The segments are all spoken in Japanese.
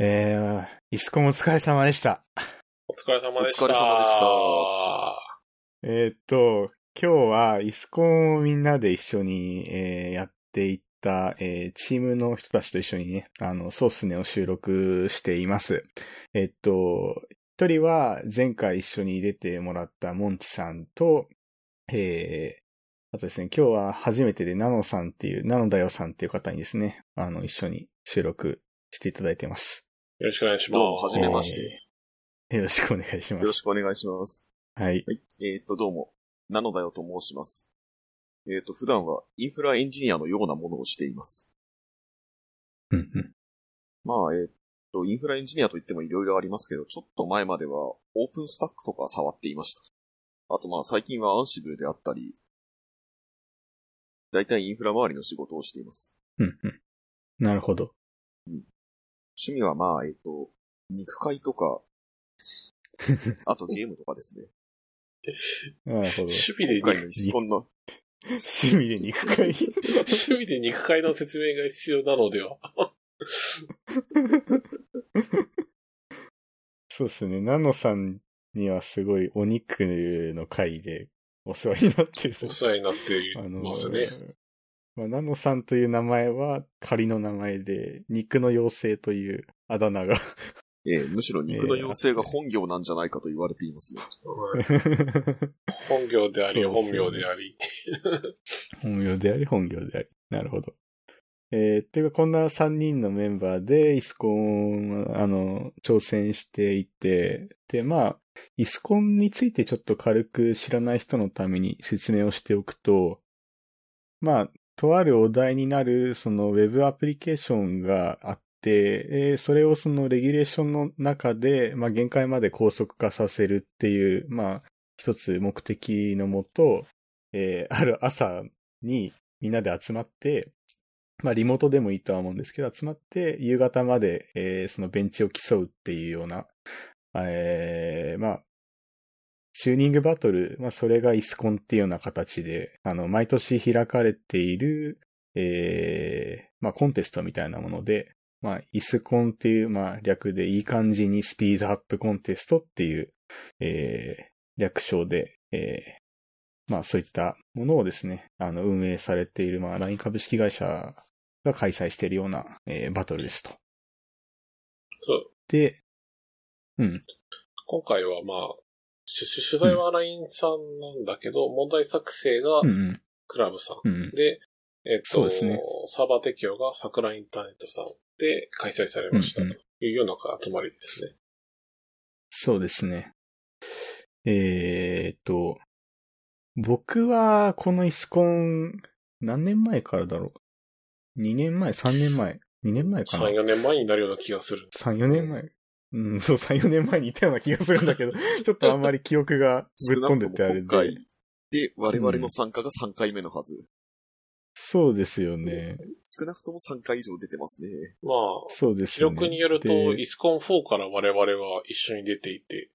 えー、イスコンお疲れ様でした。お疲れ様でした。お疲れ様でしたえーっと、今日はイスコンをみんなで一緒に、えーやっていった、えーチームの人たちと一緒にね、あの、ソースネを収録しています。えっと、一人は前回一緒に出てもらったモンチさんと、えー、あとですね、今日は初めてでナノさんっていう、ナノだよさんっていう方にですね、あの、一緒に収録していただいてます。よろしくお願いします。どうも、はじめまして。よろしくお願いしまよろす。しくお願いします。はい。はい。えーっと、どうも、ナノだよと申します。えーっと、普段はインフラエンジニアのようなものをしています。うんうんまあ、えーっと、インフラエンジニアといってもいろいろありますけど、ちょっと前まではオープンスタックとか触っていました。あとまあ、最近はアンシブルであったり、だいたいインフラ周りの仕事をしています。うんうん。なるほど。趣味はまあ、えーっと、肉塊とか、あとゲームとかですね。なるほど。趣味で肉、今回のイスコンの、趣味で肉塊。趣味で肉塊の説明が必要なのでは。そうですね。ナノさんにはすごいお肉の回でお世話になってる。お世話になっていあのますね。まあ、ナノさんという名前は仮の名前で、肉の妖精というあだ名が。えーむしろ肉の妖精が本業なんじゃないかと言われていますね。本業であり、そうですね本名であり。本名であり、本業であり。なるほど。えー、っていうか、こんな3人のメンバーで、イスコン、あの、挑戦していて、で、まあ、イスコンについてちょっと軽く知らない人のために説明をしておくと、まあ、とあるお題になる、その、ウェブアプリケーションがあって、えーそれをそのレギュレーションの中で、まあ、限界まで高速化させるっていう、まあ、一つ目的のもと、えーある朝にみんなで集まって、まあリモートでもいいとは思うんですけど、集まって夕方まで、えーそのベンチを競うっていうような、えーまあ、チューニングバトル、まあそれがイスコンっていうような形で、あの、毎年開かれている、えーまあコンテストみたいなもので、まあ、イスコンっていう、まあ、略でいい感じにスピードアップコンテストっていう、えー略称で、えーまあそういったものをですね、あの、運営されている、まあ、LINE 株式会社が開催しているような、えーバトルですと。そう。で、うん。今回はまあ、取取材は LINE さんなんだけど、問題作成がうんうん。クラブさん。うんうん。で、えっと、そうですねサーバー適用が桜インターネットさんで開催されましたうんというような集まりですね。そうですね。えーっと、僕はこのイスコン、何年前からだろう ?2 年前 ?3 年前 ?2 年前かな？3、4年前になるような気がする。3、4年前。うん、そう、3、4年前にいたような気がするんだけど、ちょっとあんまり記憶がぶっ飛んでてあれ少なくとも今で。回で、我々の参加が3回目のはず。そうですよね。少なくとも3回以上出てますね。まあ、そうですね。録によると、でイスコン4から我々は一緒に出ていて、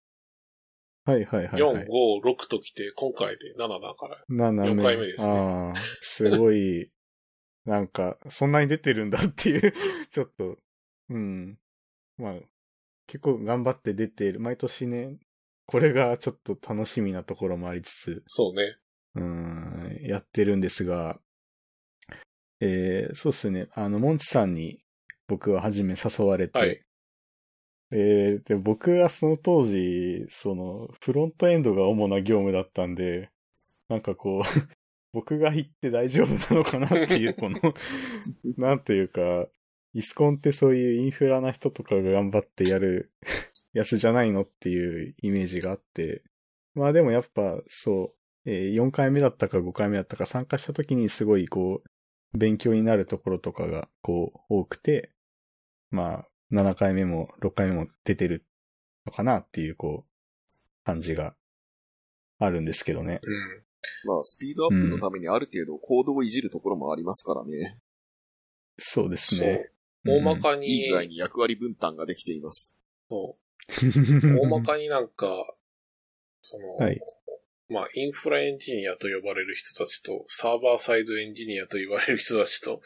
はいはいはい、はい。4、5、6と来て、今回で7だから。7四回目ですねああ、すごい、なんか、そんなに出てるんだっていう、ちょっと、うん。まあ、結構頑張って出ている。毎年ね、これがちょっと楽しみなところもありつつ、そうね。うん、やってるんですが、えー、そうですね。あの、モンチさんに僕は初め誘われて、はいえーで、僕はその当時、その、フロントエンドが主な業務だったんで、なんかこう、僕が行って大丈夫なのかなっていう、この、なんというか、イスコンってそういうインフラな人とかが頑張ってやる やつじゃないのっていうイメージがあって、まあでもやっぱそう、えー4回目だったか5回目だったか参加した時にすごいこう、勉強になるところとかがこう多くて、まあ7回目も6回目も出てるのかなっていうこう、感じがあるんですけどね。うん。まあ、スピードアップのためにある程度コードをいじるところもありますからね。そうですね。。大まかに、いい具合に役割分担ができています。そう。大まかになんか、その、はいまあ、インフラエンジニアと呼ばれる人たちと、サーバーサイドエンジニアと言われる人たちと、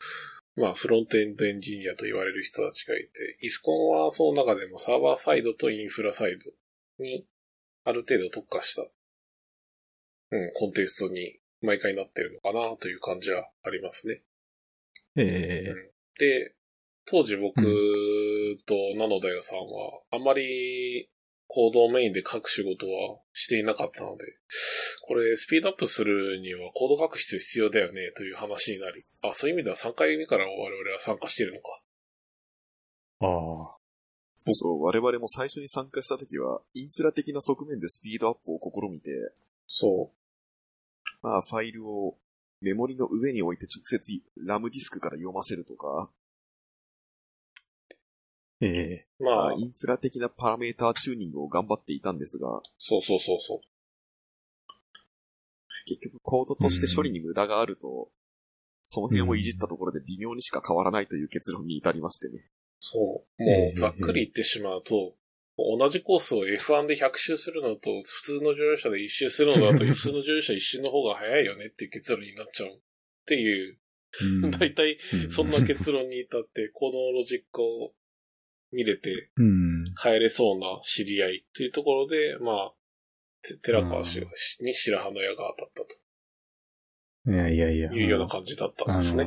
まあ、フロントエンドエンジニアと言われる人たちがいて、イスコンはその中でもサーバーサイドとインフラサイドにある程度特化した、うん、コンテストに毎回なってるのかなという感じはありますね。ええで、当時僕とナノダヨさんは、あんまりコードをメインで書く仕事はしていなかったので、これスピードアップするにはコード書く必要必要だよねという話になり、あ、そういう意味では3回目から我々は参加しているのか。ああ。そう、我々も最初に参加した時は、インフラ的な側面でスピードアップを試みて、そまあ、ファイルをメモリの上に置いて直接ラムディスクから読ませるとか、ええう。まあまあ、、インフラ的なパラメーターチューニングを頑張っていたんですが、そうそうそうそう。結局コードとして処理に無駄があると、その辺をいじったところで微妙にしか変わらないという結論に至りましてね。そう。ええもう、ざっくり言ってしまうと、同じコースを F1 で100周するのと、普通の乗用車で1周するのだと、普通の乗用車1周の方が早いよねっていう結論になっちゃう。っていう、うん 大体、うんそんな結論に至って、コードのロジックを見れてうん。変えれそうな知り合いっていうところで、まあ、て寺川氏に白羽の矢が当たったいやいやいや。というような感じだったんですね。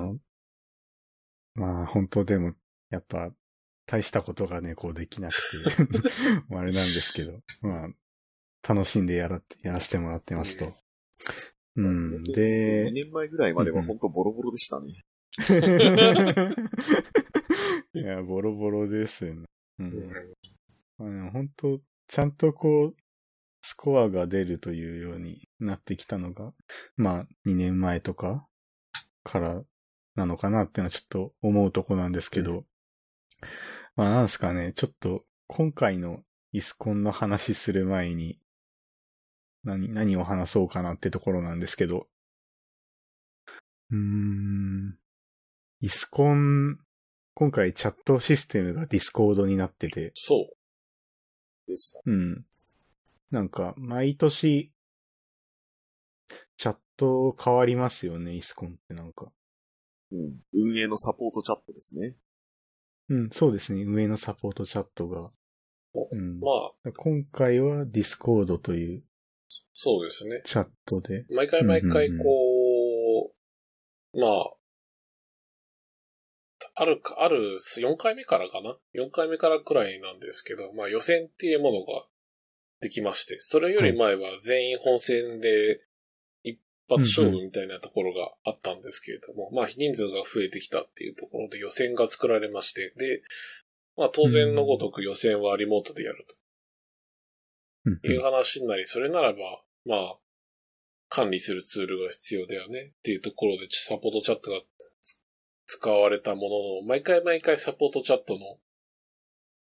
まあ本当でも、やっぱ、大したことがね、こうできなくて、あれなんですけど、まあ、楽しんでやら、やらせてもらってますと。うん。2で、年前ぐらいまでは本当ボロボロでしたね。いや、ボロボロですよね。う。うんんまあでも本当ちゃんとこう、スコアが出るというようになってきたのが、まあ、2年前とかからなのかなっていうのはちょっと思うとこなんですけど、まあなんですかね、ちょっと今回のイスコンの話する前に、何、何を話そうかなってところなんですけど、うーん、イスコン、今回チャットシステムが Discord になってて、そう。でした。うん。なんか、毎年、チャット変わりますよね、 ISUCON ってなんか。うん。運営のサポートチャットですね。うん、そうですね、上のサポートチャットが。おうん。まあ、今回は Discord というそうですね。チャットで。毎回毎回うんうんうんこう、まあ、あるか、ある、4回目からかな ?4 回目からくらいなんですけど、まあ予選っていうものができまして、それより前は全員本戦で一発勝負みたいなところがあったんですけれども、まあ人数が増えてきたっていうところで予選が作られまして、で、まあ当然のごとく予選はリモートでやるうんという話になり、それならば、まあ、管理するツールが必要だよねっていうところでサポートチャットが使われたものの、毎回毎回サポートチャットの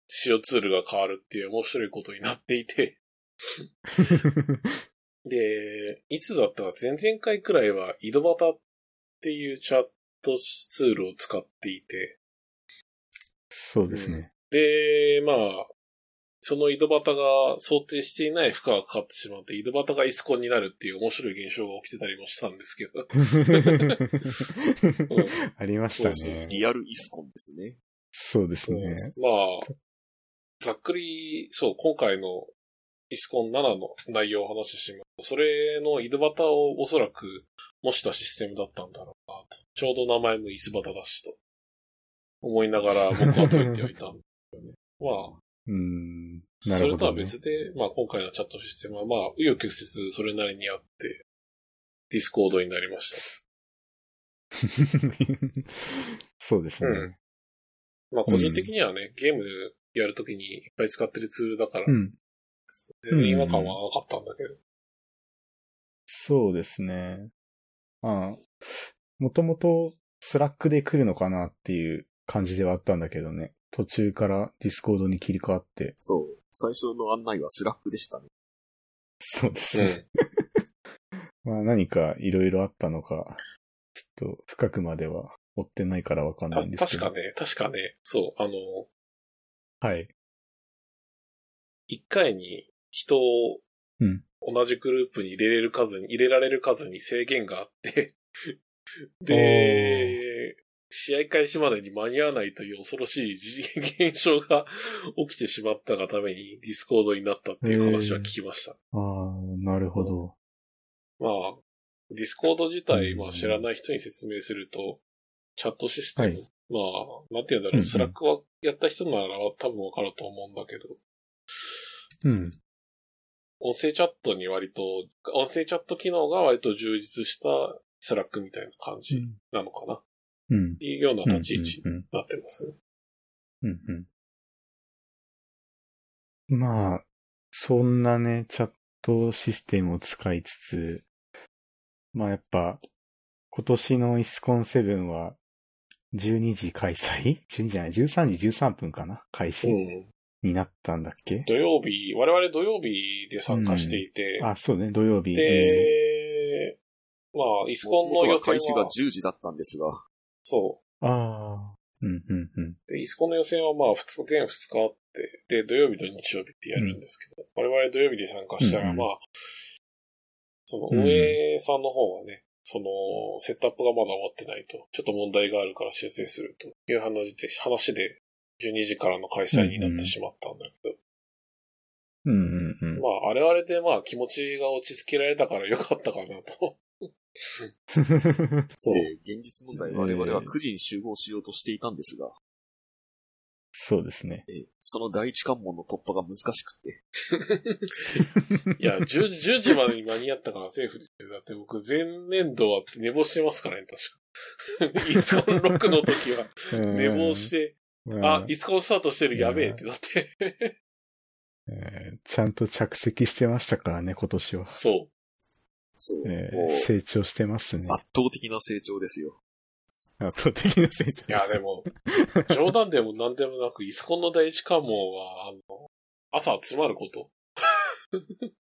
使用ツールが変わるっていう面白いことになっていて、で、いつだったか前々回くらいは井戸端っていうチャットツールを使っていて、そうですね。で、まあ、その井戸端が想定していない負荷がかかってしまって、井戸端がイスコンになるっていう面白い現象が起きてたりもしたんですけど。う んありましたそうね。リアルイスコンですね。そうですね。まあ、ざっくり、そう、今回のイスコン7の内容をお話ししますと、それの井戸端をおそらく模したシステムだったんだろうなと。ちょうど名前もイスバタだしと。思いながら僕は解いておいたんですよね。まあ、うん。なそれとはるほど、ね。別で、まあ今回のチャットシステムはまあ、紆余曲折それなりにあって、 Discord になりました。そうですね。うんまあ個人的にはね、ゲームやるときにいっぱい使ってるツールだから、うん。全然違和感はなかったんだけど。そうですね。ああ、もともと Slack で来るのかなっていう感じではあったんだけどね。途中から Discord に切り替わって。そう。最初の案内は Slack でしたね。そうですね。うん。まあ何かいろいろあったのか、ちょっと深くまでは追ってないからわかんなたいんですけど。確かね、確かね、そう、あの、はい。一回に人をうん同じグループに入れれる数に、入れられる数に制限があって、で、試合開始までに間に合わないという恐ろしい現象が 起きてしまったがために Discord になったっていう話は聞きました。ああ、なるほど。まあ、 Discord 自体、うんまあ知らない人に説明すると、チャットシステム、はいまあ、なんて言うんだろう、 Slack はやった人なら多分わかると思うんだけど、うん。音声チャットに割と、音声チャット機能が割と充実した Slack みたいな感じなのかな、っうん。ていうような立ち位置にうん。なってますね。うん。うん。まあ、そんなね、チャットシステムを使いつつ、まあやっぱ、今年の ISUCON7は、12時開催 ?12 時じゃない、13時13分かな？開う始ん。になったんだっけ、土曜日、我々土曜日で参加していて、あ、そうね、土曜日。で、まあ、イスコンの予選元々は開始がは、10時だったんですが、そうんああ。うん、うん、うん。う。で、イスコンの予選はまあ、二日、全2日あって、で、土曜日と日曜日ってやるんですけど、我々土曜日で参加したら、うんうんまあ、その運営さんの方はね、その、セットアップがまだ終わってないと、ちょっと問題があるから修正するという話で、話で、12時からの開催になってしまったんだけど、うん、うん、うん。まあ、あれはあれでまあ、気持ちが落ち着けられたからよかったかなと。そう。で現実問題我々は9時に集合しようとしていたんですが、そうですね。えーその第一関門の突破が難しくって、いや、10, 10時までに間に合ったからセーフですよ。だって僕、前年度は寝坊してますからね、確か。イスコン6の時は寝坊して、うん、あ、イスコンスタートしてる、やべえってなって。えーちゃんと着席してましたからね、今年は。そそう、えー成長してますね。圧倒的な成長ですよ。圧倒的な成長です、う。いや、でも、冗談でも何でもなく、イスコンの第一関門は、あの、朝集まること。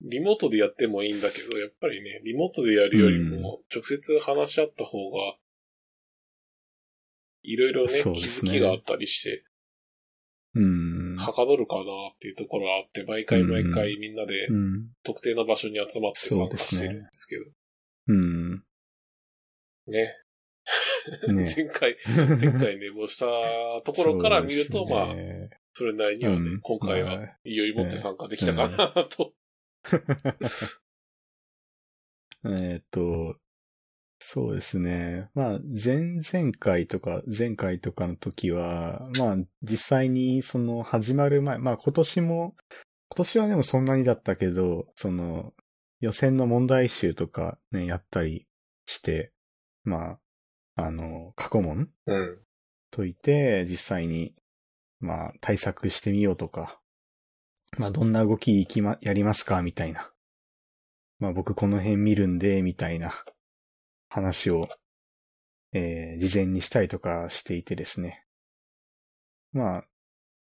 リモートでやってもいいんだけど、やっぱりね、リモートでやるよりも、直接話し合った方が、いろいろね、気づきがあったりして、うん。はかどるかなっていうところがあって、毎回毎回みんなでうん。特定の場所に集まって参加してるんですけど、うん。ね。ね。前回、前回寝坊したところから見ると、まあ、それなりにはね、うん今回は、まいよいよ持って参加できたかなと。あ えっと、そうですね。まあ、前々回とか、前回とかの時は、まあ、実際にその始まる前、まあ今年も、今年はでもそんなにだったけど、その、予選の問題集とかね、やったりして、まあ、あの、過去問うん。解いて、実際に、まあ、対策してみようとか、まあ、どんな動きいきま、やりますかみたいな。まあ、僕この辺見るんで、みたいな話を、えー、事前にしたりとかしていてですね。まあ、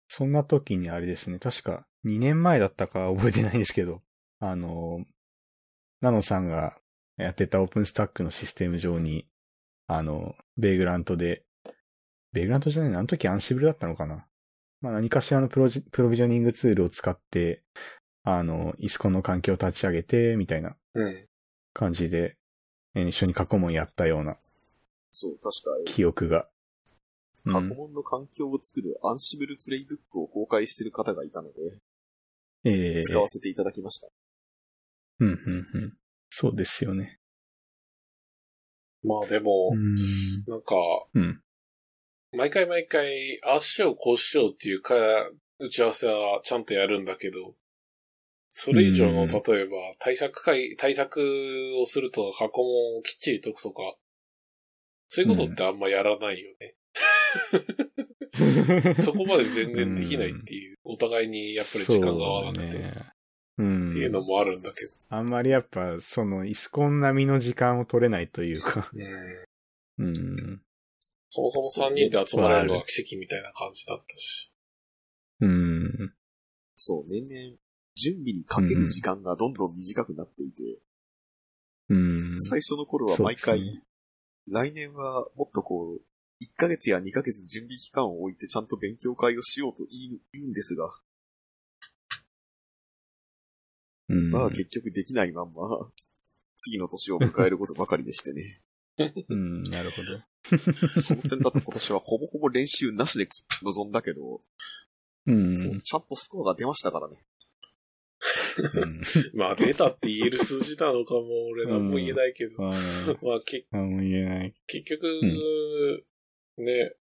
そんな時にあれですね、確か2年前だったか覚えてないんですけど、あの、ナノさんがやってたオープンスタックのシステム上に、あの、ベイグラントで、ベイグラントじゃないのあの時アンシブルだったのかなまあ何かしらのプロジプロビジョニングツールを使って、あの、イスコンの環境を立ち上げて、みたいなうん。感じで、えー一緒に過去問やったようなそう、確か、記憶が。うん過去問の環境を作るアンシブルプレイブックを公開している方がいたので、ええ使わせていただきました。うん、うん、うん。そうですよね。まあでも、うん。なんか、うん。毎回毎回、ああしよう、こうしようっていうか、打ち合わせはちゃんとやるんだけど、それ以上の、うん例えば、対策会、対策をするとか、過去問をきっちり解くとか、そういうことってあんまやらないよね。そこまで全然できないっていう、お互いにやっぱり時間が合わなくて、そうん。っていうのもあるんだけあんまりやっぱ、その、イスコン並みの時間を取れないというか。ど、うん、うん。そもそも3人で集まれるのが奇跡みたいな感じだったし。うん。そう、年々、準備にかける時間がどんどん短くなっていて、うん。最初の頃は毎回、ね来年はもっとこう、1ヶ月や2ヶ月準備期間を置いてちゃんと勉強会をしようと言うんですが、うん。まあ結局できないまんま、次の年を迎えることばかりでしてね。うん、なるほど。その点だと今年はほぼほぼ練習なしで臨んだけど、うん。そうちゃんとスコアが出ましたからね。うんまあ、出たって言える数字なのかも、俺なんも言えないけど。まあ、け 何も言えない。結局、ね、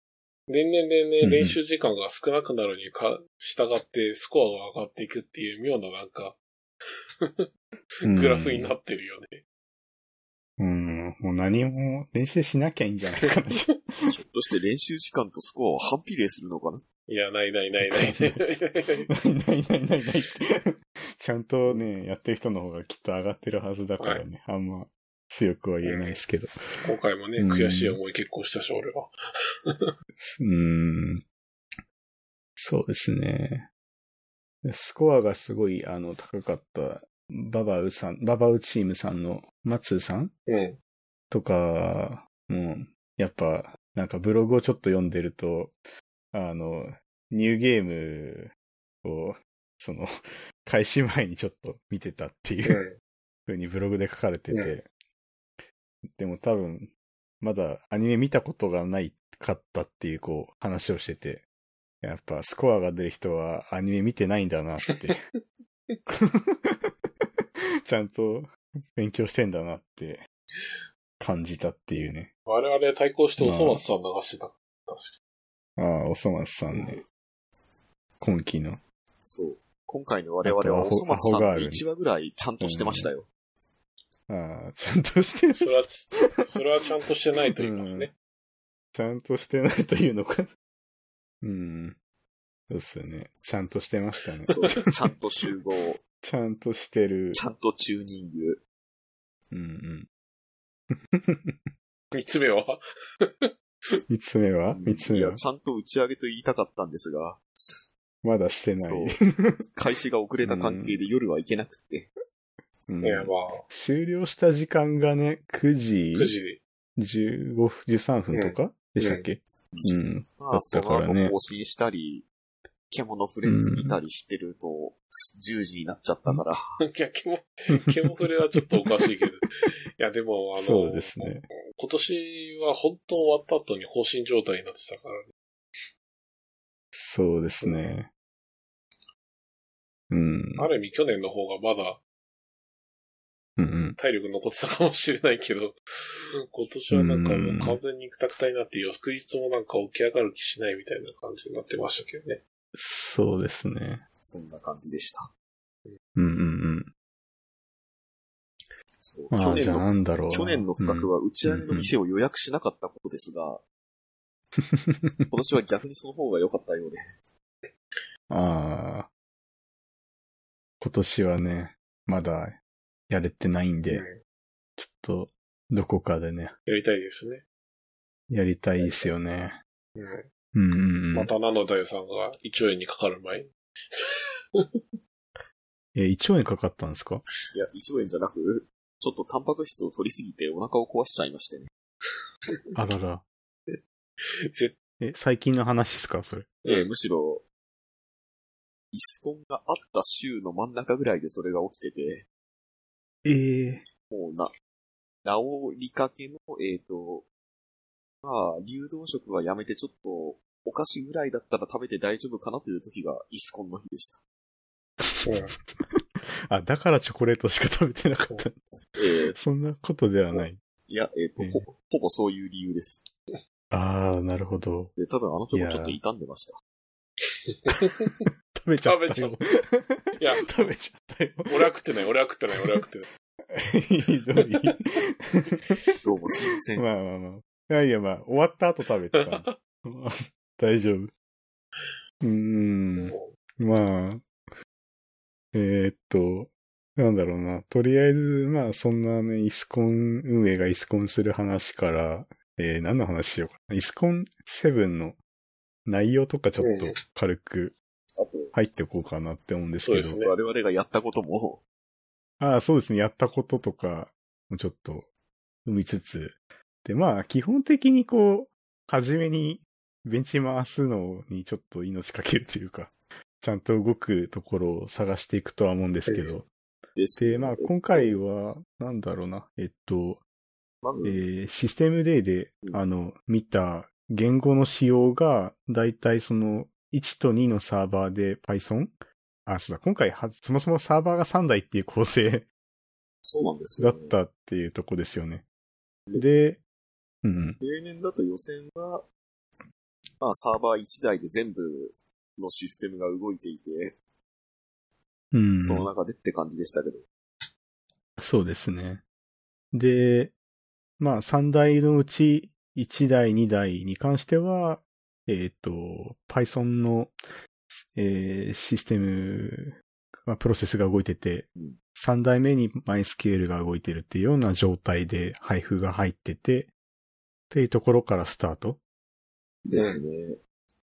年々年々練習時間が少なくなるにか、従ってスコアが上がっていくっていう妙ななんか、グラフになってるよね。うん。もう何も練習しなきゃいいんじゃないかな。ひょっとして練習時間とスコアを反比例するのかな？いや、ないないないないない。ないないないないないって。ちゃんとね、やってる人の方がきっと上がってるはずだからね。あんま強くは言えないですけど。今回もね、うん悔しい思い結構したし、俺は。うん。そうですね。スコアがすごい、あの、高かった、ババウさん、ババウチームさんの松さんうん。とか、もう、やっぱ、なんかブログをちょっと読んでると、あの、ニューゲームを、その、開始前にちょっと見てたっていうう風にブログで書かれてて、うでも多分、まだアニメ見たことがないかったっていう、こう、話をしてて、やっぱスコアが出る人はアニメ見てないんだなって。ちゃんと勉強してんだなって感じたっていうね。ん。我々対抗しておそ松さん流してた。確ああ、おそ松さんね。今期の。そう。今回の我々はおそ松さんのアホガール1話ぐらいちゃんとしてましたよ。ああ、ちゃんとしてる。それは、それはちゃんとしてないと言いますね。ちゃんとしてないというのか。うん。そうっすよね。ちゃんとしてましたね。そう。ちゃんと集合、ちゃんとしてる。ちゃんとチューニング。うんうん。三つ目は？三つ目は？三つ目は？いやちゃんと打ち上げと言いたかったんですが、まだしてない。。開始が遅れた関係で夜は行けなくって。うん。いや、まあ、終了した時間がね、9時9時。で。15分、13分とか？でしたっけ？うん。まあ、だからね。後更新したり、獣フレンズ見たりしてると、10時になっちゃったから。いや、ケモ、ケモフレはちょっとおかしいけど。いや、でも、あの、そうですね。今年は本当終わった後に放心状態になってたからね。そうですね。うん。ある意味去年の方がまだ。体力残ってたかもしれないけど、今年はなんかもう完全にくたくたになって、翌日もなんか起き上がる気しないみたいな感じになってましたけどね。そうですね。そんな感じでした。うんうんうん。そうああ、じゃあ去年の、なんだろう。去年の企画は打ち上げの店を予約しなかったことですが、今年は逆にその方が良かったようで。ああ。今年はね、まだやれてないんで、うんちょっと、どこかでね、やりたいですね。やりたいですよね。うん。うんうんうん。またナノダヨさんが1兆円にかかる前に。え、1兆円かかったんですか？いや、1円じゃなく、ちょっとタンパク質を取りすぎてお腹を壊しちゃいましてね。あらら。ぜえ、最近の話ですかそれ？ええむしろ、イスコンがあった週の真ん中ぐらいでそれが起きてて、ええもうな、治りかけの、えっ、と、まあ、流動食はやめてちょっと、お菓子ぐらいだったら食べて大丈夫かなという時がイスコンの日でした。うん。あ、だからチョコレートしか食べてなかった。ええそんなことではない。いや、えっ、と、ええほぼ、ほぼそういう理由です。ああ、なるほど。で、多分あの時もちょっと傷んでました。食べちゃったよ。いや、食べちゃったよ。俺は食ってない、俺は食ってない、俺は食ってない。ひどい。どうもすいません。まあまあまあ。いやいやまあ、終わった後食べてた。大丈夫。うーん。まあ、えーっと、なんだろうな。とりあえず、まあ、そんなね、イスコン、運営がイスコンする話から、えー、何の話しようかな。イスコン7の内容とかちょっとうん軽く入っていこうかなって思うんですけど。そうですね我々がやったことも、ああ、そうですね。やったこととかもちょっと踏みつつ。で、まあ、基本的にこう、初めにベンチ回すのにちょっと命かけるというか、ちゃんと動くところを探していくとは思うんですけど。ですで、まあ、今回は、なんだろうな。えっと、えーシステムデーで、うんあの、見た言語の仕様が、だいたいその、1と2のサーバーで Python? あ、そうだ、今回は、そもそもサーバーが3台っていう構成そうなんですだ。ったっていうとこですよね。で、うん、例年だと予選は、まあサーバー1台で全部のシステムが動いていて、うん。その中でって感じでしたけど。そうですね。で、まあ、3台のうち1台、2台に関しては、えっ、と、Python の、えーシステム、まあ、プロセスが動いててうん、3台目に MySQL が動いてるっていうような状態で配布が入ってて、っていうところからスタート。ですね。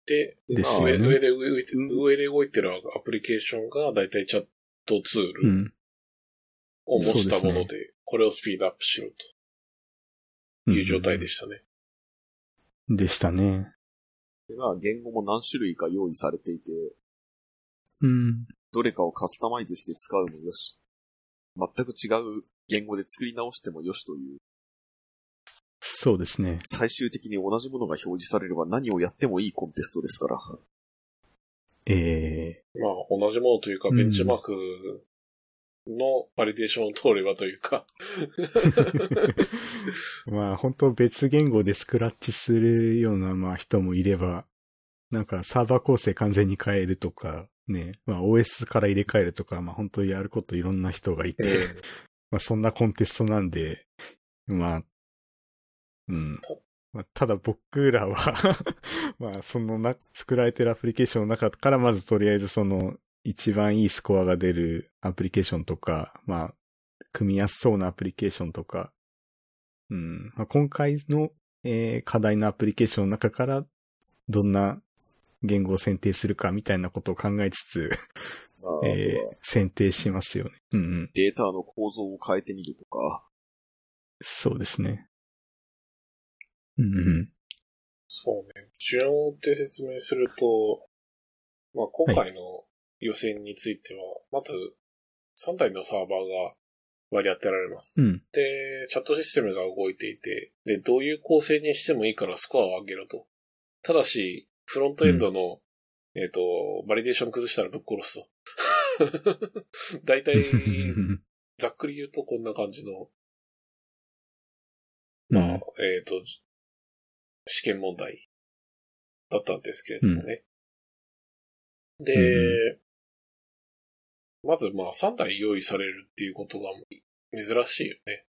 で、ですよね上上で動いて、うん上で動いてるアプリケーションがだいたいチャットツーうルん。を模したもので、これをスピードアップしろという状態でしたね。でしたね。でまあ言語も何種類か用意されていて、うん。どれかをカスタマイズして使うもよし、全く違う言語で作り直してもよしという、そうですね。最終的に同じものが表示されれば何をやってもいいコンテストですから。えまあ、同じものというか、うんベンチマークのバリデーションを通ればというか、ー、まあ本当別言語でスクラッチするようなまあ人もいれば、なんかサーバー構成完全に変えるとか、ね、まあ OS から入れ替えるとか、まあ本当にやることいろんな人がいて、まあそんなコンテストなんで、まあ、うん。まあ、ただ僕らは まあそのな、作られてるアプリケーションの中からまずとりあえずその一番いいスコアが出るアプリケーションとか、まあ、組みやすそうなアプリケーションとか、うん。まあ、今回の、えー課題のアプリケーションの中からどんな言語を選定するかみたいなことを考えつつ、まあ、えー選定しますよね。うんうん。データの構造を変えてみるとか、そうですね。うんうん。そうね。順を追って説明すると、まあ、今回の予選については、まず、3台のサーバーが割り当てられます。うん。で、チャットシステムが動いていて、で、どういう構成にしてもいいからスコアを上げろと。ただし、フロントエンドの、えっ、と、バリデーション崩したらぶっ殺すと。大体、ざっくり言うとこんな感じの、まあ、えっ、と、試験問題だったんですけれどもね。で、うまずまあ3台用意されるっていうことが珍しいよね。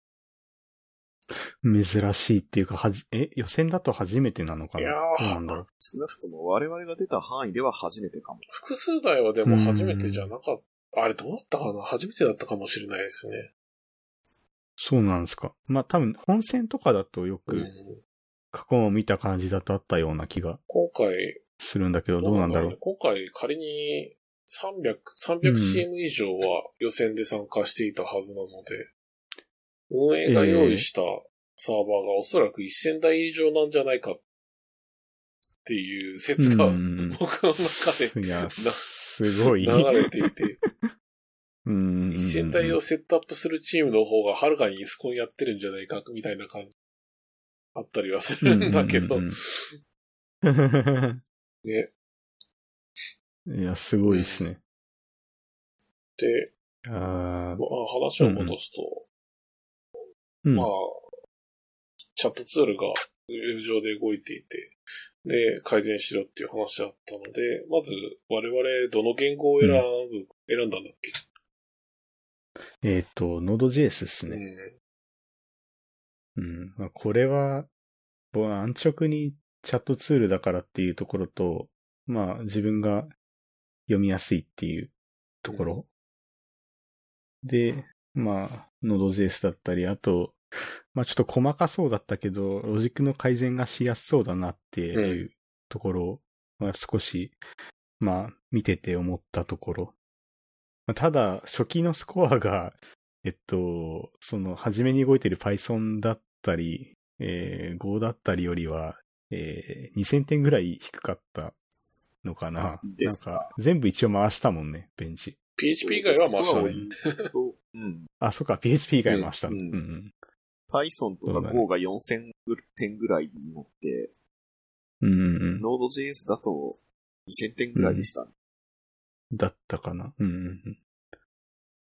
珍しいっていうか、はじ、え、予選だと初めてなのかな？いやなんだろう。少なくとも我々が出た範囲では初めてかも。複数台はでも初めてじゃなかった。あれどうだったかな？初めてだったかもしれないですね。そうなんですか。まあ多分、本戦とかだとよくうん、過去を見た感じだとあったような気が今回、するんだけど、どうなんだろう。今回仮に300、300CM 以上は予選で参加していたはずなので、運営が用意したサーバーがおそらく1000台以上なんじゃないかっていう説がうん。僕の中でいや、すごい。流れていて、うん。1000台をセットアップするチームの方がはるかにイスコンやってるんじゃないかみたいな感じあったりはするんだけど。うん、うんうん。ね。いや、すごいですね。で、あまあ話を戻すと、ーうん。まあ、チャットツールがウェブ上で動いていて、で、改善しろっていう話だったので、まず我々どの言語を選ぶ、選ん。だんだっけえっ、と、Node.js ですうね。ん。うん。まあ、これは、安直にチャットツールだからっていうところと、まあ、自分が読みやすいっていうところ。で、まあ、Node.js だったり、あと、まあちょっと細かそうだったけど、ロジックの改善がしやすそうだなっていうところを、まあ少し、まあ見てて思ったところ。まあただ、初期のスコアが、えっと、その、初めに動いてる Python だったり、えー、Go だったりよりは、えー、2000点ぐらい低かったのかな。なんか、全部一応回したもんね、ベンチ。PHP 以外は回したね。とうん。あ、そっか、PHP 以外回したの。ううんんうん Python とか Go が4000点ぐらいになって、うんうんうん。Node.js だと2000点ぐらいでしたね。だったかな。うんうんうん。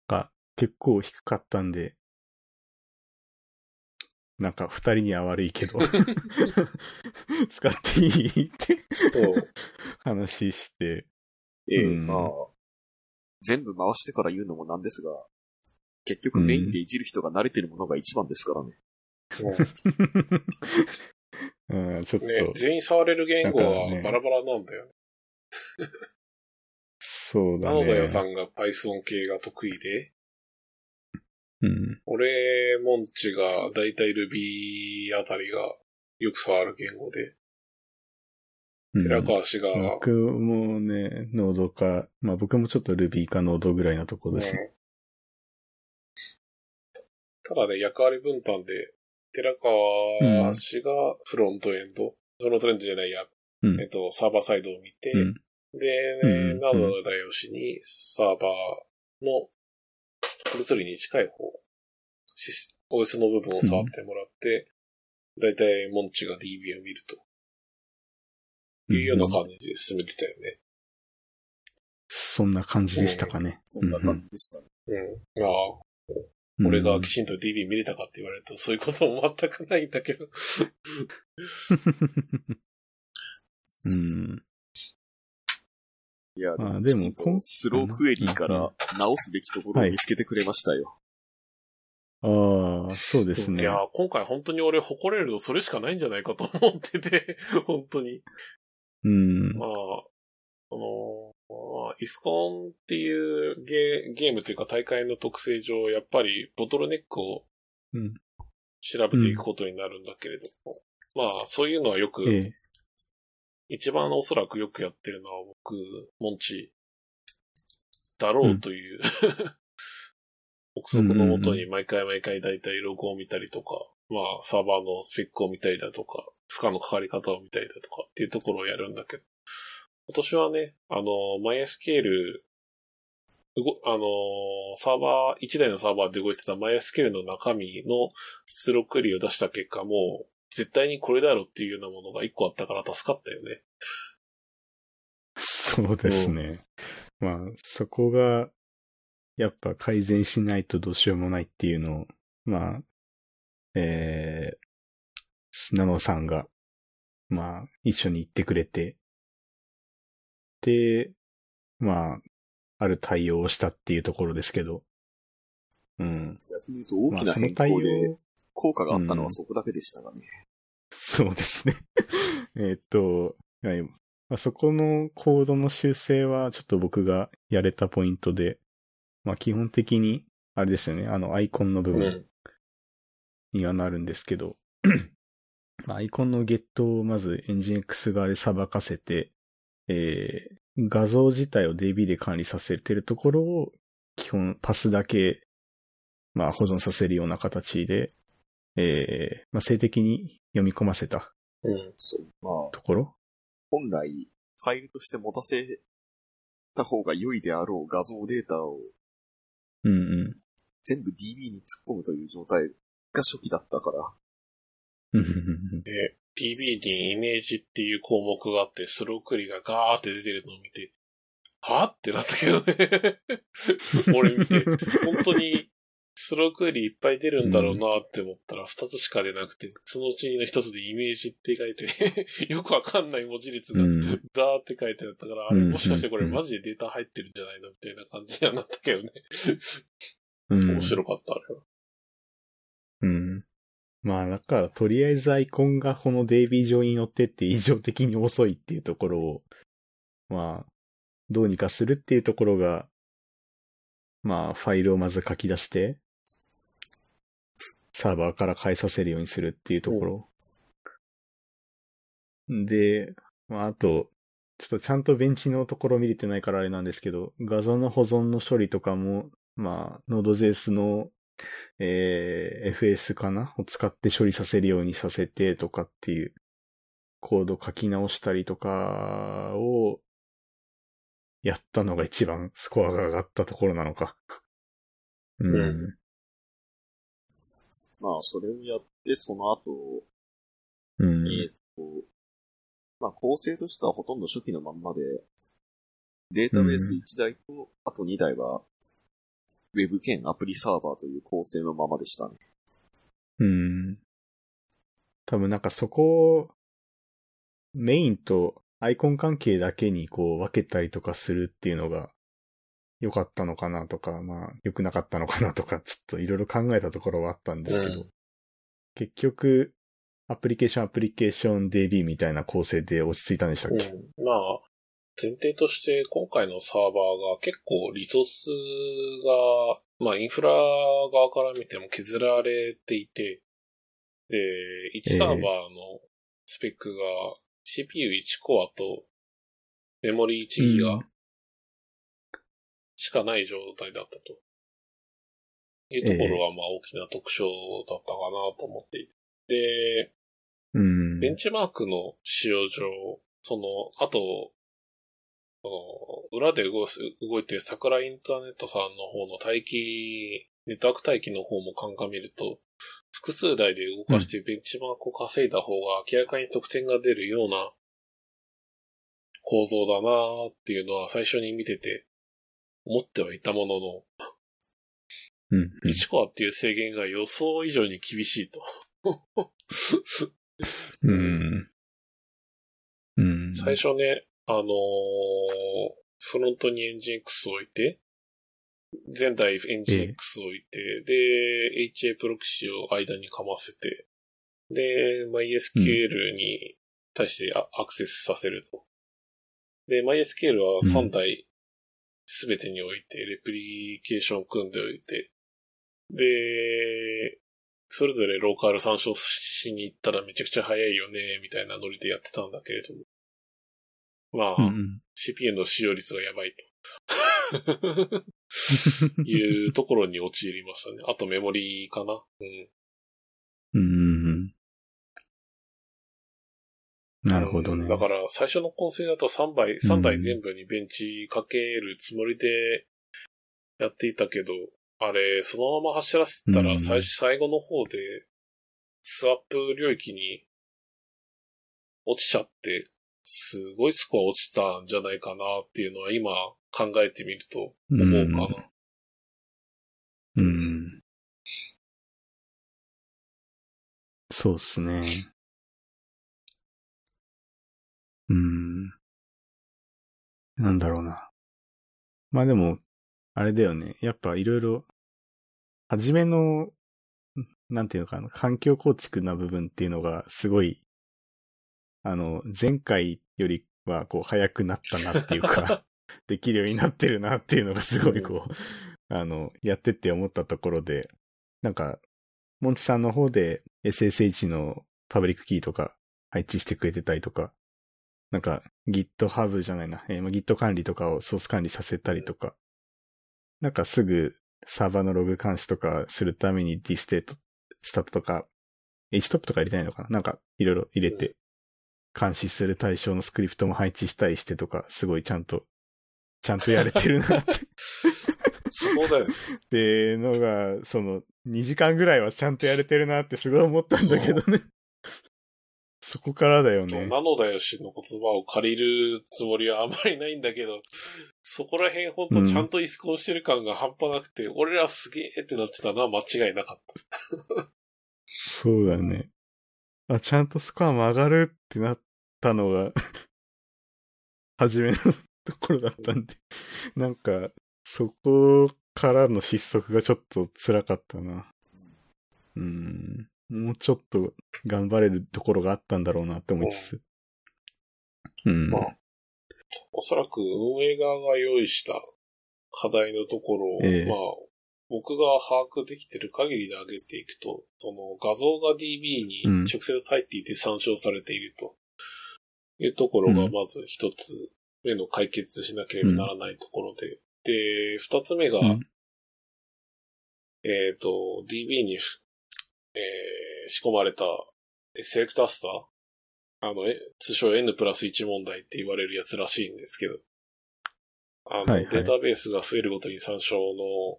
が、結構低かったんで、なんか二人には悪いけど、使っていいってそう。話して、ええうんまあ、全部回してから言うのもなんですが、結局メインでいじる人が慣れてるものが一番ですからね。うん、ちょっと、ね、全員触れる言語はバラバラなんだよね。そうだなのでね。よさんが Python 系が得意で、うん。俺、モンチがだいたい Ruby あたりがよく触る言語で、うん。寺川氏が、僕もね、ノードか、まあ僕もちょっと Ruby かノードぐらいのところです。ね。うん。ただね、役割分担で、寺川氏がフロントエンド、フロントエンドじゃないや、うん。えっと、サーバーサイドを見て、うん。で、うんなどの大用紙にサーバーの物理に近い方、OS の部分を触ってもらって、だいたいモンチが DB を見るというような感じで進めてたよね。そんな感じでしたかね。そんな感じでしたね。うん。まあ、うん俺がきちんと DB 見れたかって言われると、そういうことも全くないんだけど。うん。いや、まあでもスロークエリーから直すべきところを見つけてくれましたよ。ああ、そうですね。いや、今回本当に俺誇れるのそれしかないんじゃないかと思ってて、本当に。うん。まあ、その、まあイスコンっていうゲゲームというか大会の特性上、やっぱりボトルネックをうん調べていくことになるんだけれども、まあそういうのはよく、ええ。一番おそらくよくやってるのは僕、モンチだろうという、憶測のもとに毎回毎回大体ログを見たりとか、まあサーバーのスペックを見たりだとか、負荷のかかり方を見たりだとかっていうところをやるんだけど、今年はね、あの、MySQL、うごあの、サーバー、一台のサーバーで動いてた MySQL の中身の出力クエリを出した結果も、絶対にこれだろっていうようなものが一個あったから助かったよね。そうですね。まあ、そこが、やっぱ改善しないとどうしようもないっていうのを、まあ、えー、ナノさんが、まあ、一緒に行ってくれて、で、まあ、ある対応をしたっていうところですけど、うん。逆に言うと大まあ、きな変その対更で応、効果があったのうんはそこだけでしたがね。そうですね。えーっと、はいまあ、そこのコードの修正はちょっと僕がやれたポイントで、まあ基本的に、あれですよね、あのアイコンの部分うん。にはなるんですけど、まあアイコンのゲットをまずエンジン X 側でさばかせて、えー画像自体を DB で管理させてるところを、基本パスだけ、まあ保存させるような形で、えーまあ静的に読み込ませたうん。そう。まあ、ところ？本来、ファイルとして持たせた方が良いであろう画像データをうんうん。全部 DB に突っ込むという状態が初期だったから、うんうんうんで、PB にイメージっていう項目があって、スロークリがガーって出てるのを見て、はってなったけどね。俺見て、本当にスロークエリいっぱい出るんだろうなって思ったら2つしか出なくて、そのうちの1つでイメージって書いて、よくわかんない文字列がうんザーって書いてあったから、あれうんもしかしてこれうんマジでデータ入ってるんじゃないのみたいな感じにはなったけどね。うん面白かった、あれは。うん。まあ、だから、とりあえずアイコンがこの DB 上に乗ってって異常的に遅いっていうところを、まあ、どうにかするっていうところが、まあ、ファイルをまず書き出して、サーバーから返させるようにするっていうところ。で、まあ、あと、ちょっとちゃんとベンチのところ見れてないからあれなんですけど、画像の保存の処理とかも、まあ、Node.js のえー FS かな？を使って処理させるようにさせてとかっていうコード書き直したりとかをやったのが一番スコアが上がったところなのか。うん。まあ、それをやって、その後、うん。えっと、まあ、構成としてはほとんど初期のまんまで、データベース1台と、あと2台は、ウェブ兼アプリサーバーという構成のままでしたね。うん。多分なんかそこを、メインとアイコン関係だけにこう分けたりとかするっていうのが良かったのかなとか、まあ良くなかったのかなとか、ちょっといろいろ考えたところはあったんですけど、うん。結局、アプリケーションアプリケーション DB みたいな構成で落ち着いたんでしたっけ、うん。まあ、前提として今回のサーバーが結構リソースが、まあインフラ側から見ても削られていて、で、1サーバーのスペックが CPU1 コアとメモリー1ギガしかない状態だったと。いうところがまあ大きな特徴だったかなと思っていて。で、うん。ベンチマークの使用上、その、あと、その裏で動す動いてる桜インターネットさんの方の待機、ネットワーク待機の方も鑑みると、複数台で動かしてベンチマークを稼いだ方が明らかに得点が出るような構造だなっていうのは最初に見てて思ってはいたものの、うん。1コアっていう制限が予想以上に厳しいと。うん。うん。最初ね、あのーフロントにエンジン X を置いて、前台エンジン X を置いて、で、HA プロキシを間にかませて、で、MySQL に対してアアクセスさせると。で、MySQL は3台すべてにおいて、レプリケーション組んでおいて、で、それぞれローカル参照しに行ったらめちゃくちゃ早いよね、みたいなノリでやってたんだけれども。まあ、うんうん。CPU の使用率がやばいと。いうところに陥りましたね。あとメモリーかな。うん。うんなるほどね。だから最初の構成だと3台、3台全部にベンチかけるつもりでやっていたけど、あれ、そのまま走らせたうんら最初、最後の方でスワップ領域に落ちちゃって、すごいスコア落ちたんじゃないかなっていうのは今考えてみると思うかな。うん。そうっすね。うん。なんだろうな。まあでも、あれだよね。やっぱいろいろ、初めの、なんていうのかな、環境構築な部分っていうのがすごい、あの、前回よりはこう早くなったなっていうか、できるようになってるなっていうのがすごいこう、あの、やってって思ったところで、なんか、モンチさんの方で SSH のパブリックキーとか配置してくれてたりとか、なんか GitHub じゃないな、えーまあ Git 管理とかをソース管理させたりとか、なんかすぐサーバーのログ監視とかするために dstat、dstat とか、 htop とか入れたいのかななんかいろいろ入れて、監視する対象のスクリプトも配置したりしてとか、すごいちゃんと、ちゃんとやれてるなって。そうだよね。っていうのが、その、2時間ぐらいはちゃんとやれてるなってすごい思ったんだけどね。そこからだよね。なのだよしの言葉を借りるつもりはあまりないんだけど、そこら辺ほんとちゃんとイスコンしてる感が半端なくて、俺らすげえってなってたのは間違いなかった。そうだね。あ、ちゃんとスコアも上がるってなったのが、初めのところだったんで、なんか、そこからの失速がちょっと辛かったな。うん。もうちょっと頑張れるところがあったんだろうなって思いつつ。うん。まあおそらく運営側が用意した課題のところを、ええ。まあ、僕が把握できてる限りで上げていくと、その画像が DB にうん。直接入っていて参照されているというところがまず一つ目の解決しなければならないところで、で、二つ目が、うん。えっ、と、DB に、えー仕込まれたセレクタースター？あの、え通称 N プラス1問題って言われるやつらしいんですけど、あの、はいはい。データベースが増えるごとに参照の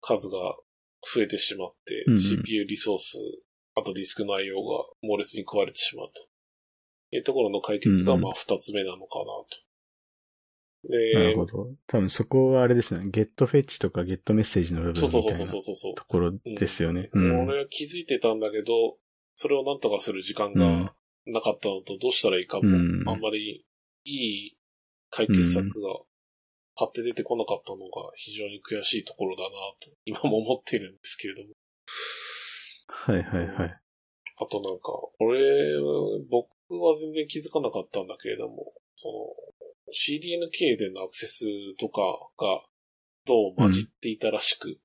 数が増えてしまって、うんうん。CPU リソース、あとディスク内容が猛烈に食われてしまうと。いうところの解決が、まあ、二つ目なのかなと。なでるほ、ど。多分そこはあれですね。ゲットフェッチとかゲットメッセージの部分そうそうみたいな。ところですよね。俺は気づいてたんだけど、それをなんとかする時間がうん。なかったのと、どうしたらいいかも、うんあんまりいい解決策がパッて出てこなかったのが非常に悔しいところだなと、今も思っているんですけれども。はいはいはい。あとなんか、俺、僕は全然気づかなかったんだけれども、その、CDNK でのアクセスとかが、どう混じっていたらしく、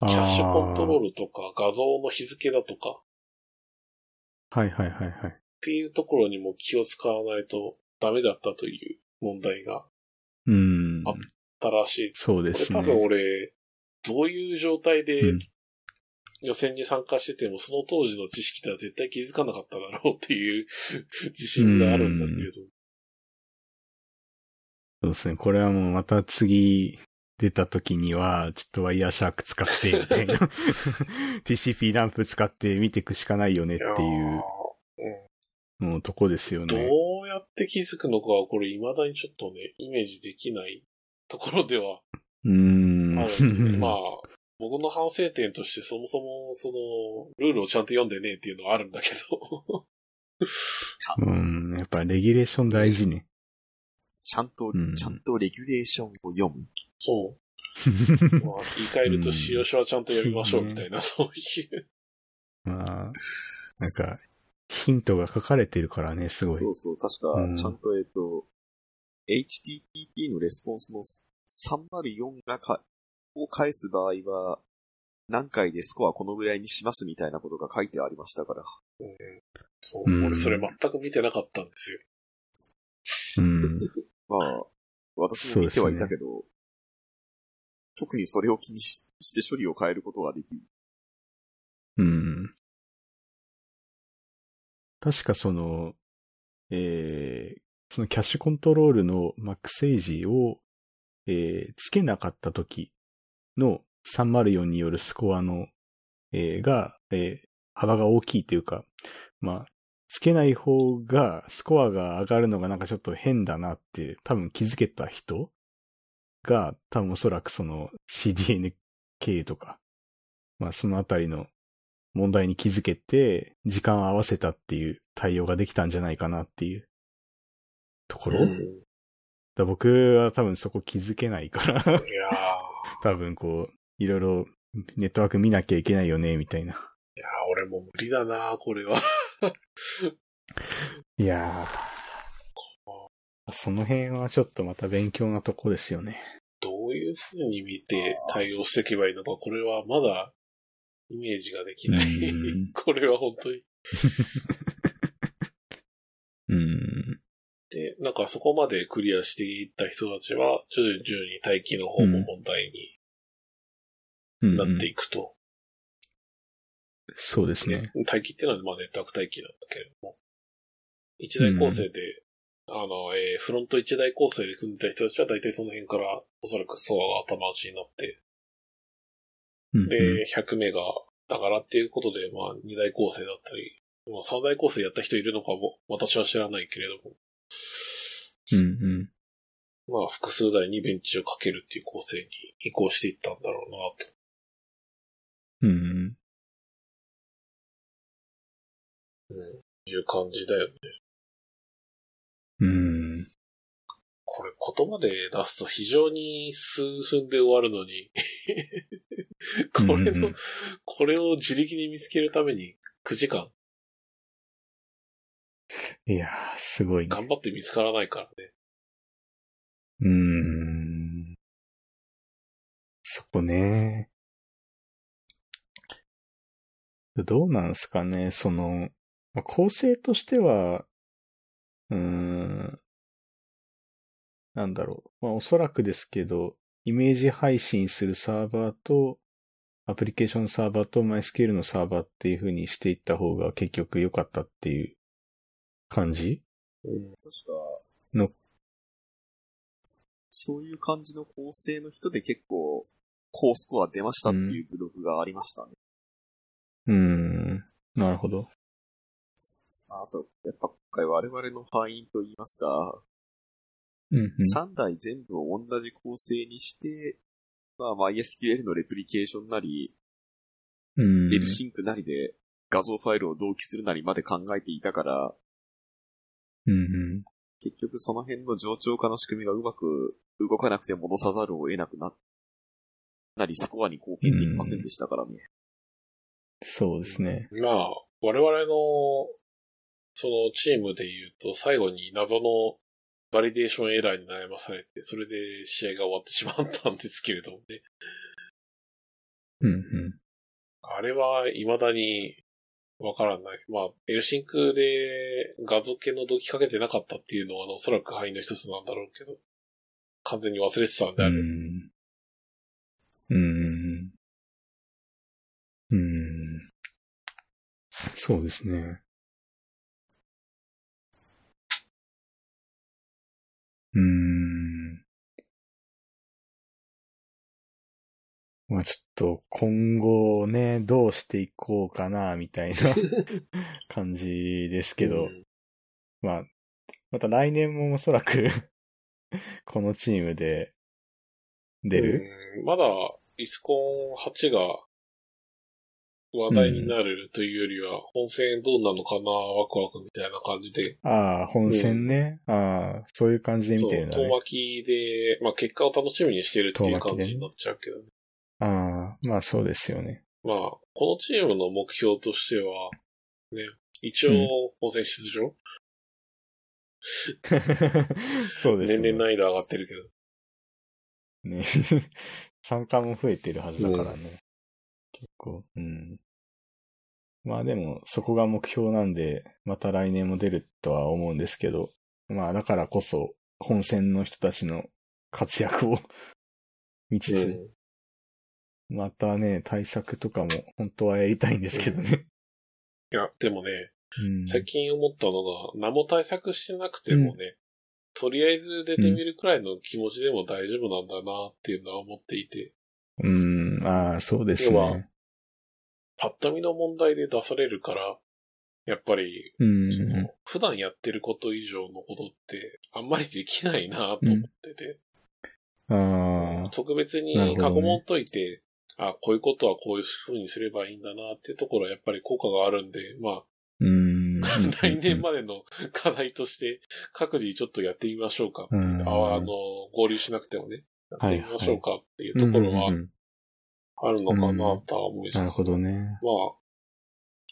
キャッシュコントロールとか画像の日付だとか、はいはいはいはい。っていうところにも気を使わないとダメだったという問題がうん。ああったらしいです。そうですね。これ多分俺、どういう状態でうん予選に参加してても、その当時の知識では絶対気づかなかっただろうっていう自信があるんだけれど。そうですね。これはもうまた次出た時には、ちょっとワイヤーシャーク使って、みたいな。TCP ランプ使って見ていくしかないよねっていう、もうとこですよどね。うやって気づくのかは、これ未だにちょっとね、イメージできないところではうーん。まあ、僕の反省点としてそもそも、その、ルールをちゃんと読んでねえっていうのはあるんだけど。うん。やっぱレギュレーション大事ね。ちゃんと、うんちゃんとレギュレーションを読む。そう。まあ、言い換えると、使用書はちゃんと読みましょうみたいな、そういう。まあ、なんか、ヒントが書かれてるからね、すごい。そうそう、確かうん、ちゃんと、えっと、HTTP のレスポンスの304がか、を返す場合は、何回でスコアこのぐらいにしますみたいなことが書いてありましたから。そううん俺それ全く見てなかったんですよ。うん。まあ、私も見てはいたけど、特にそれを気にしして処理を変えることはできず。うん。確かその、えー、そのキャッシュコントロールのマックセージを、えー、つけなかった時の304によるスコアの、えー、が、えー、幅が大きいというか、まあ、つけない方が、スコアが上がるのがなんかちょっと変だなって、多分気づけた人が、多分おそらくその CDNK とか、まあそのあたりの問題に気づけて、時間を合わせたっていう対応ができたんじゃないかなっていうところ、だから僕は多分そこ気づけないから、いやー 多分こう、いろいろネットワーク見なきゃいけないよね、みたいな。いやー俺も無理だなこれは。いやー。その辺はちょっとまた勉強なとこですよね。どういう風に見て対応していけばいいのか、これはまだイメージができないうん。これは本当に。うん。で、なんかそこまでクリアしていった人たちは、徐々に徐々に待機の方も問題になっていくと。そうですね。待機っていうのはまあネットワーク待機なんだけれども。一台構成で、あの、えーフロント一台構成で組んでた人たちは大体その辺からおそらくソアが頭打ちになって、うんで、100メガだからっていうことで、まあ二台構成だったり、まあ三台構成やった人いるのかも、私は知らないけれども、うんうん。まあ複数台にベンチをかけるっていう構成に移行していったんだろうなと。うんうん。いう感じだよね。うん。これ言葉で出すと非常に数分で終わるのに、これのうんうん、これを自力に見つけるために9時間いやー、すごいね。頑張って見つからないからね。うーん。そこね。どうなんすかね、その、まあ構成としては、うーん、なんだろう。まあおそらくですけど、イメージ配信するサーバーと、アプリケーションサーバーと MySQL のサーバーっていう風にしていった方が結局良かったっていう感じ？うん。確か、のそういう感じの構成の人で結構、高スコア出ましたっていうブログがありましたね。うーん。なるほど。あと、やっぱ今回我々の敗因と言いますか、うん、うん。3台全部を同じ構成にして、まあ MySQL のレプリケーションなり、うん。L シンクなりで画像ファイルを同期するなりまで考えていたから、うん、うん。結局その辺の冗長化の仕組みがうまく動かなくて戻さざるを得なくな、なりスコアに貢献できませんでしたからね。そうですね。まあ、我々の、そのチームで言うと、最後に謎のバリデーションエラーに悩まされて、それで試合が終わってしまったんですけれどもね。うん、うん。あれは未だにわからない。まあ、エルシンクで画像系の同期かけてなかったっていうのは、あのおそらく範囲の一つなんだろうけど、完全に忘れてたんであれ。うん。うん。うん。そうですね。うん。まあちょっと今後ね、どうしていこうかな、みたいな 感じですけど、うん。まあ、また来年もおそらく このチームで出る、うん。まだ、イスコン8が話題になるというよりは、本戦どうなのかな、ワクワクみたいな感じで、ああ、本戦ね。ああ、そういう感じで見てるんだね。遠巻きで、まあ結果を楽しみにしてるっていう感じになっちゃうけどね。ああ、まあそうですよね。まあ、このチームの目標としては、ね、一うん応、本戦出場、そうですね。年々難易度上がってるけど。ね。参加も増えてるはずだからね。結構、うん。まあでも、そこが目標なんで、また来年も出るとは思うんですけど、まあだからこそ、本戦の人たちの活躍を 見つつ、うんまたね、対策とかも本当はやりたいんですけどね。いや、でもね、うん。最近思ったのが、何も対策してなくてもね、とりあえず出てみるくらいの気持ちでも大丈夫なんだなっていうのは思っていて、うん、ああ、そうですね。パッと見の問題で出されるから、やっぱり、うん。その普段やってること以上のことってあんまりできないなと思ってて、ああ、特別に過去問といて、あ、こういうことはこういう風にすればいいんだなっていうところはやっぱり効果があるんで、まうん。あ、来年までの課題として各自ちょっとやってみましょうかっていう、うん。ああの、合流しなくてもね、やってみましょうかっていううんところはうんうんあるのかなとは思いつつ、なるほどね。まあ、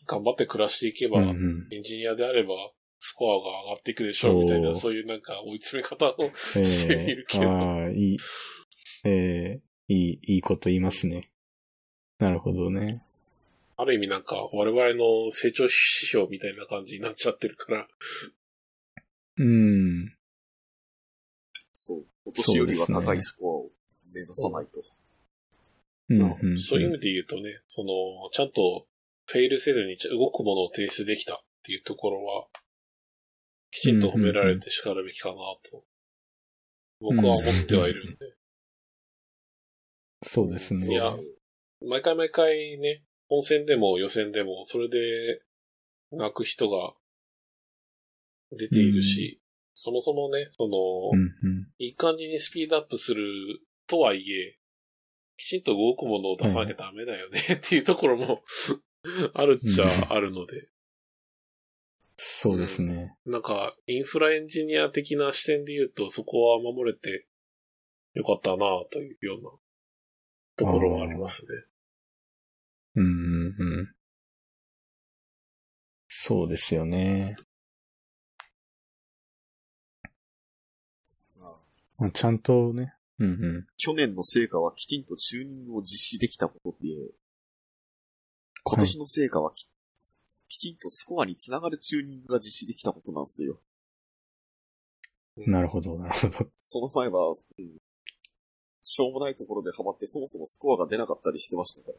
頑張って暮らしていけば、うんうんエンジニアであれば、スコアが上がっていくでしょうみたいな、そうそういうなんか追い詰め方をえしているけど、ああ、いい、えーいい、いいこと言いますね。なるほどね。ある意味なんか我々の成長指標みたいな感じになっちゃってるから、うん。そう。今年よりは高いスコアを目指さないと。うんそういう意味で言うとね、その、ちゃんとフェイルせずに動くものを提出できたっていうところは、きちんと褒められて叱るべきかなと、僕は思ってはいるんで。そうですね。いや毎回毎回ね、本戦でも予選でも、それで泣く人が出ているし、そもそもね、その、うんうん。いい感じにスピードアップするとはいえ、きちんと動くものを出さなきゃダメだよねっていうところも あるっちゃあるので、そうですね。なんか、インフラエンジニア的な視点で言うと、そこは守れてよかったなというようなところはありますね。うんうんうん。そうですよね。まあちゃんとね。うんうん。去年の成果はきちんとチューニングを実施できたことで、今年の成果はき,、きちんとスコアにつながるチューニングが実施できたことなんですよ。なるほど、なるほど。その前は、うん、しょうもないところでハマってそもそもスコアが出なかったりしてましたから。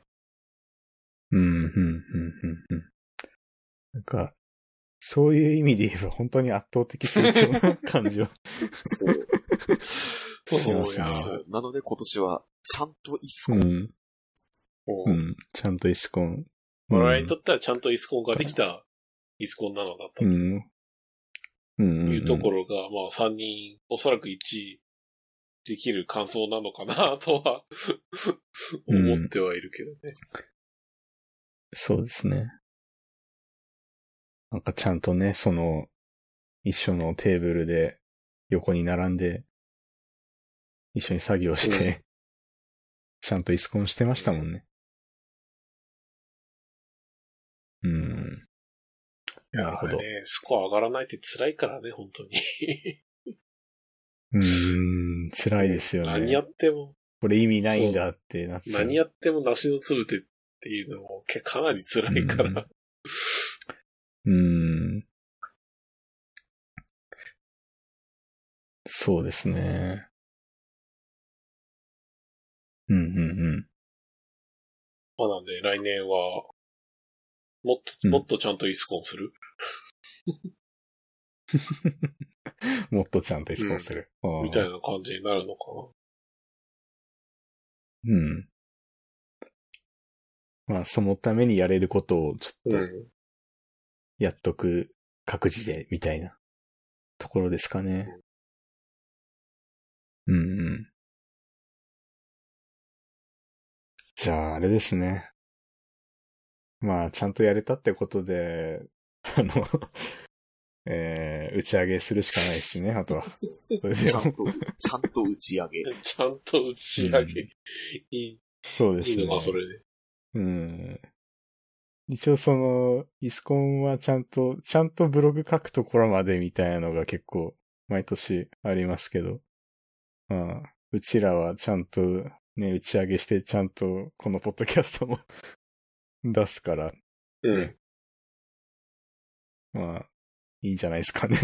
うん、うん、うん、うん、うん。なんか、そういう意味で言えば本当に圧倒的成長な感じを。そう。そうしますねなので今年はちゃんとイスコン。うん。ううんん。ちゃんとイスコン。我々にとってはちゃんとイスコンができたイスコンなのだったとうん。うん。うん。いうところが、まあ3人、おそらく1位できる感想なのかなとは思ってはいるけどね。そうですね。なんかちゃんとね、その、一緒のテーブルで横に並んで、一緒に作業して、う ちゃんとイスコンしてましたもんね。うん。なるほど。ね、スコア上がらないって辛いからね、本当に。うーん、辛いですよね。何やっても、これ意味ないんだってなっちゃう。何やっても梨のつるてっていうのもけかなり辛いから。うん。うん。そうですね。うんうんうん。まあなんで来年は、もっと、うんもっとちゃんとイスコンする、もっとちゃんとイスコンする。ああみたいな感じになるのかうん。まあ、そのためにやれることをちょな。っとうん。やっとく各自で、みたいなところですかね。うんうん。じゃあ、あれですね。まあ、ちゃんとやれたってことで、あの、えー、打ち上げするしかないですね、あとは。それでちゃんと、ちゃんと打ち上げ。ちゃんと打ち上げ。うんいい、そうですね。いいのか、それで。うん。一応その、イスコンはちゃんと、ちゃんとブログ書くところまでみたいなのが結構毎年ありますけど、まあ、うちらはちゃんとね、打ち上げしてちゃんとこのポッドキャストも 出すから、うん。まあ、いいんじゃないですかね。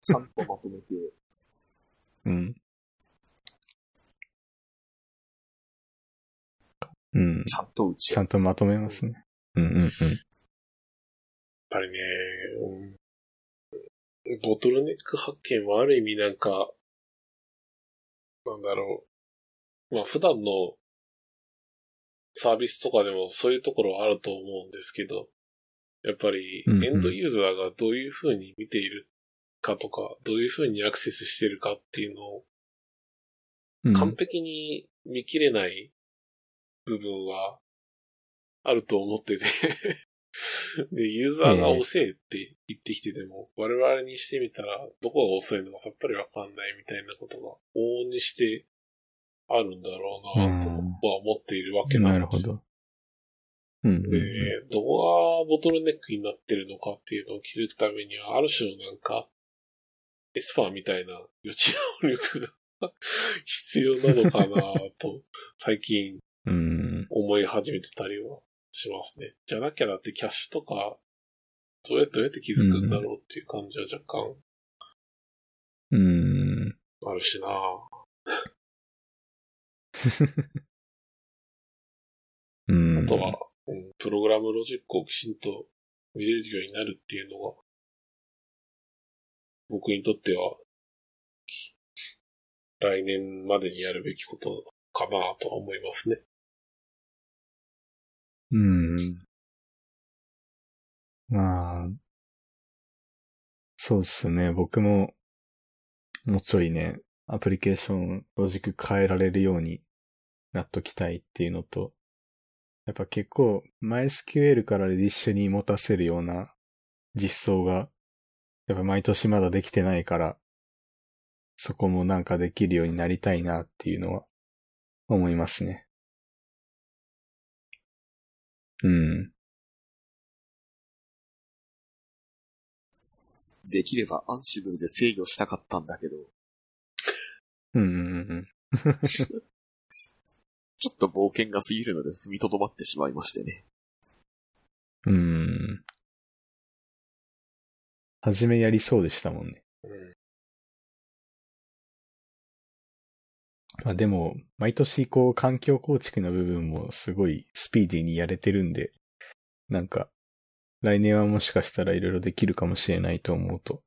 ちゃんとまとめて。うん。うん。ちゃんと打ちちゃんとまとめますね。うんうんうん。やっぱりね、うんボトルネック発見はある意味なんか、なんだろう。まあ普段のサービスとかでもそういうところはあると思うんですけど、やっぱりエンドユーザーがどういう風に見ているかとか、どういう風にアクセスしてるかっていうのをうん完璧に見切れない部分はあると思ってて で、ユーザーが遅いって言ってきてても、我々にしてみたら、どこが遅いのかさっぱりわかんないみたいなことが往々にしてあるんだろうなとうんは思っているわけなですよ。なんるほど。うん。で、どこがボトルネックになってるのかっていうのを気づくためには、ある種のなんか、エスパーみたいな予知能力が 必要なのかなと、最近うん。思い始めてたりはしますね。じゃなきゃだってキャッシュとか、どうやってどうやって気づくんだろうっていう感じは若干うん。あるしな うん。あとは、うん、プログラムロジックをきちんと見れるようになるっていうのが、僕にとっては、来年までにやるべきことかなとは思いますね。うん。まあ、そうっすね。僕も、もうちょいね、アプリケーション、ロジック変えられるようになっときたいっていうのと、やっぱ結構、MySQL からレディッシュに持たせるような実装が、やっぱ毎年まだできてないから、そこもなんかできるようになりたいなっていうのは思いますね。うん。できればアンシブルで制御したかったんだけど、うんうんうんちょっと冒険が過ぎるので踏みとどまってしまいましてね。うん。うん。はじめやりそうでしたもんね。うん。まあでも、毎年こう環境構築の部分もすごいスピーディーにやれてるんで、なんか、来年はもしかしたらいろいろできるかもしれないと思うと、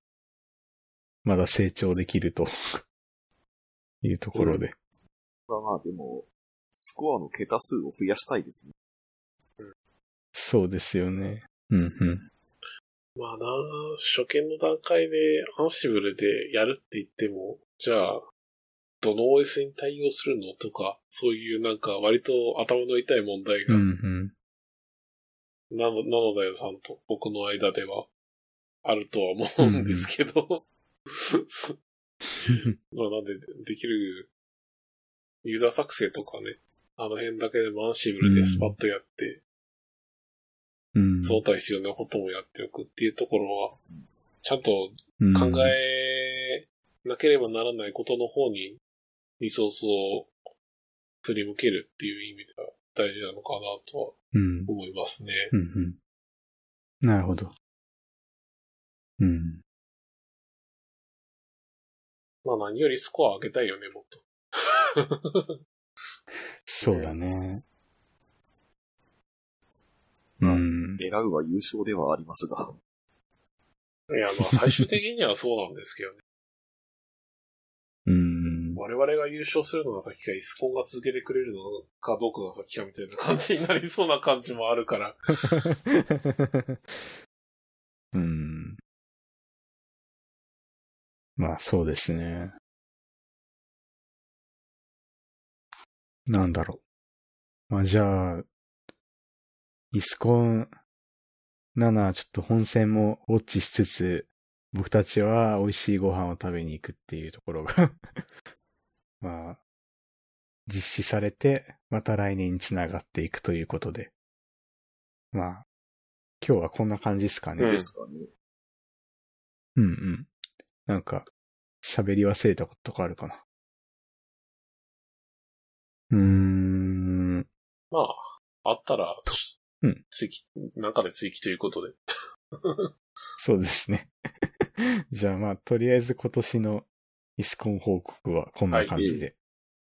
まだ成長できると いうところで。まあまあでも、スコアの桁数を増やしたいですね。そうですよね。うんうん。まあな、初見の段階でアンシブルでやるって言っても、じゃあ、どの OS に対応するのとか、そういうなんか割と頭の痛い問題が、うんうん。なの、なのだよさんと。僕の間では。あるとは思うんですけど、まあなんで、できるユーザー作成とかね、あの辺だけでもアンシブルでスパッとやって、うん。その他必要なこともやっておくっていうところは、ちゃんとうん考えなければならないことの方にリソースを振り向けるっていう意味では大事なのかなとはうん。思いますね。うんうん。なるほど。うん。まあ何よりスコア上げたいよね、もっと。そうだね。うまあん。狙うは優勝ではありますが。いや、まあ最終的にはそうなんですけどね。我々が優勝するのが先か、イスコンが続けてくれるのかどうかが先かみたいな感じになりそうな感じもあるから。うん。まあそうですね。なんだろう。まあじゃあ、イスコン7ちょっと本戦もウォッチしつつ、僕たちは美味しいご飯を食べに行くっていうところがまあ、実施されて、また来年につながっていくということで。まあ、今日はこんな感じですかね。うんですかね。うんうん。なんか、喋り忘れたこととかあるかな。うーん。まあ、あったら、うん追記、なんかで追記ということで。そうですね。じゃあまあ、とりあえず今年のイスコン報告はこんな感じで。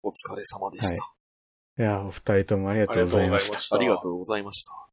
お疲れ様でした。い、や、お二人とも。ありがとうございましたありがとうございました。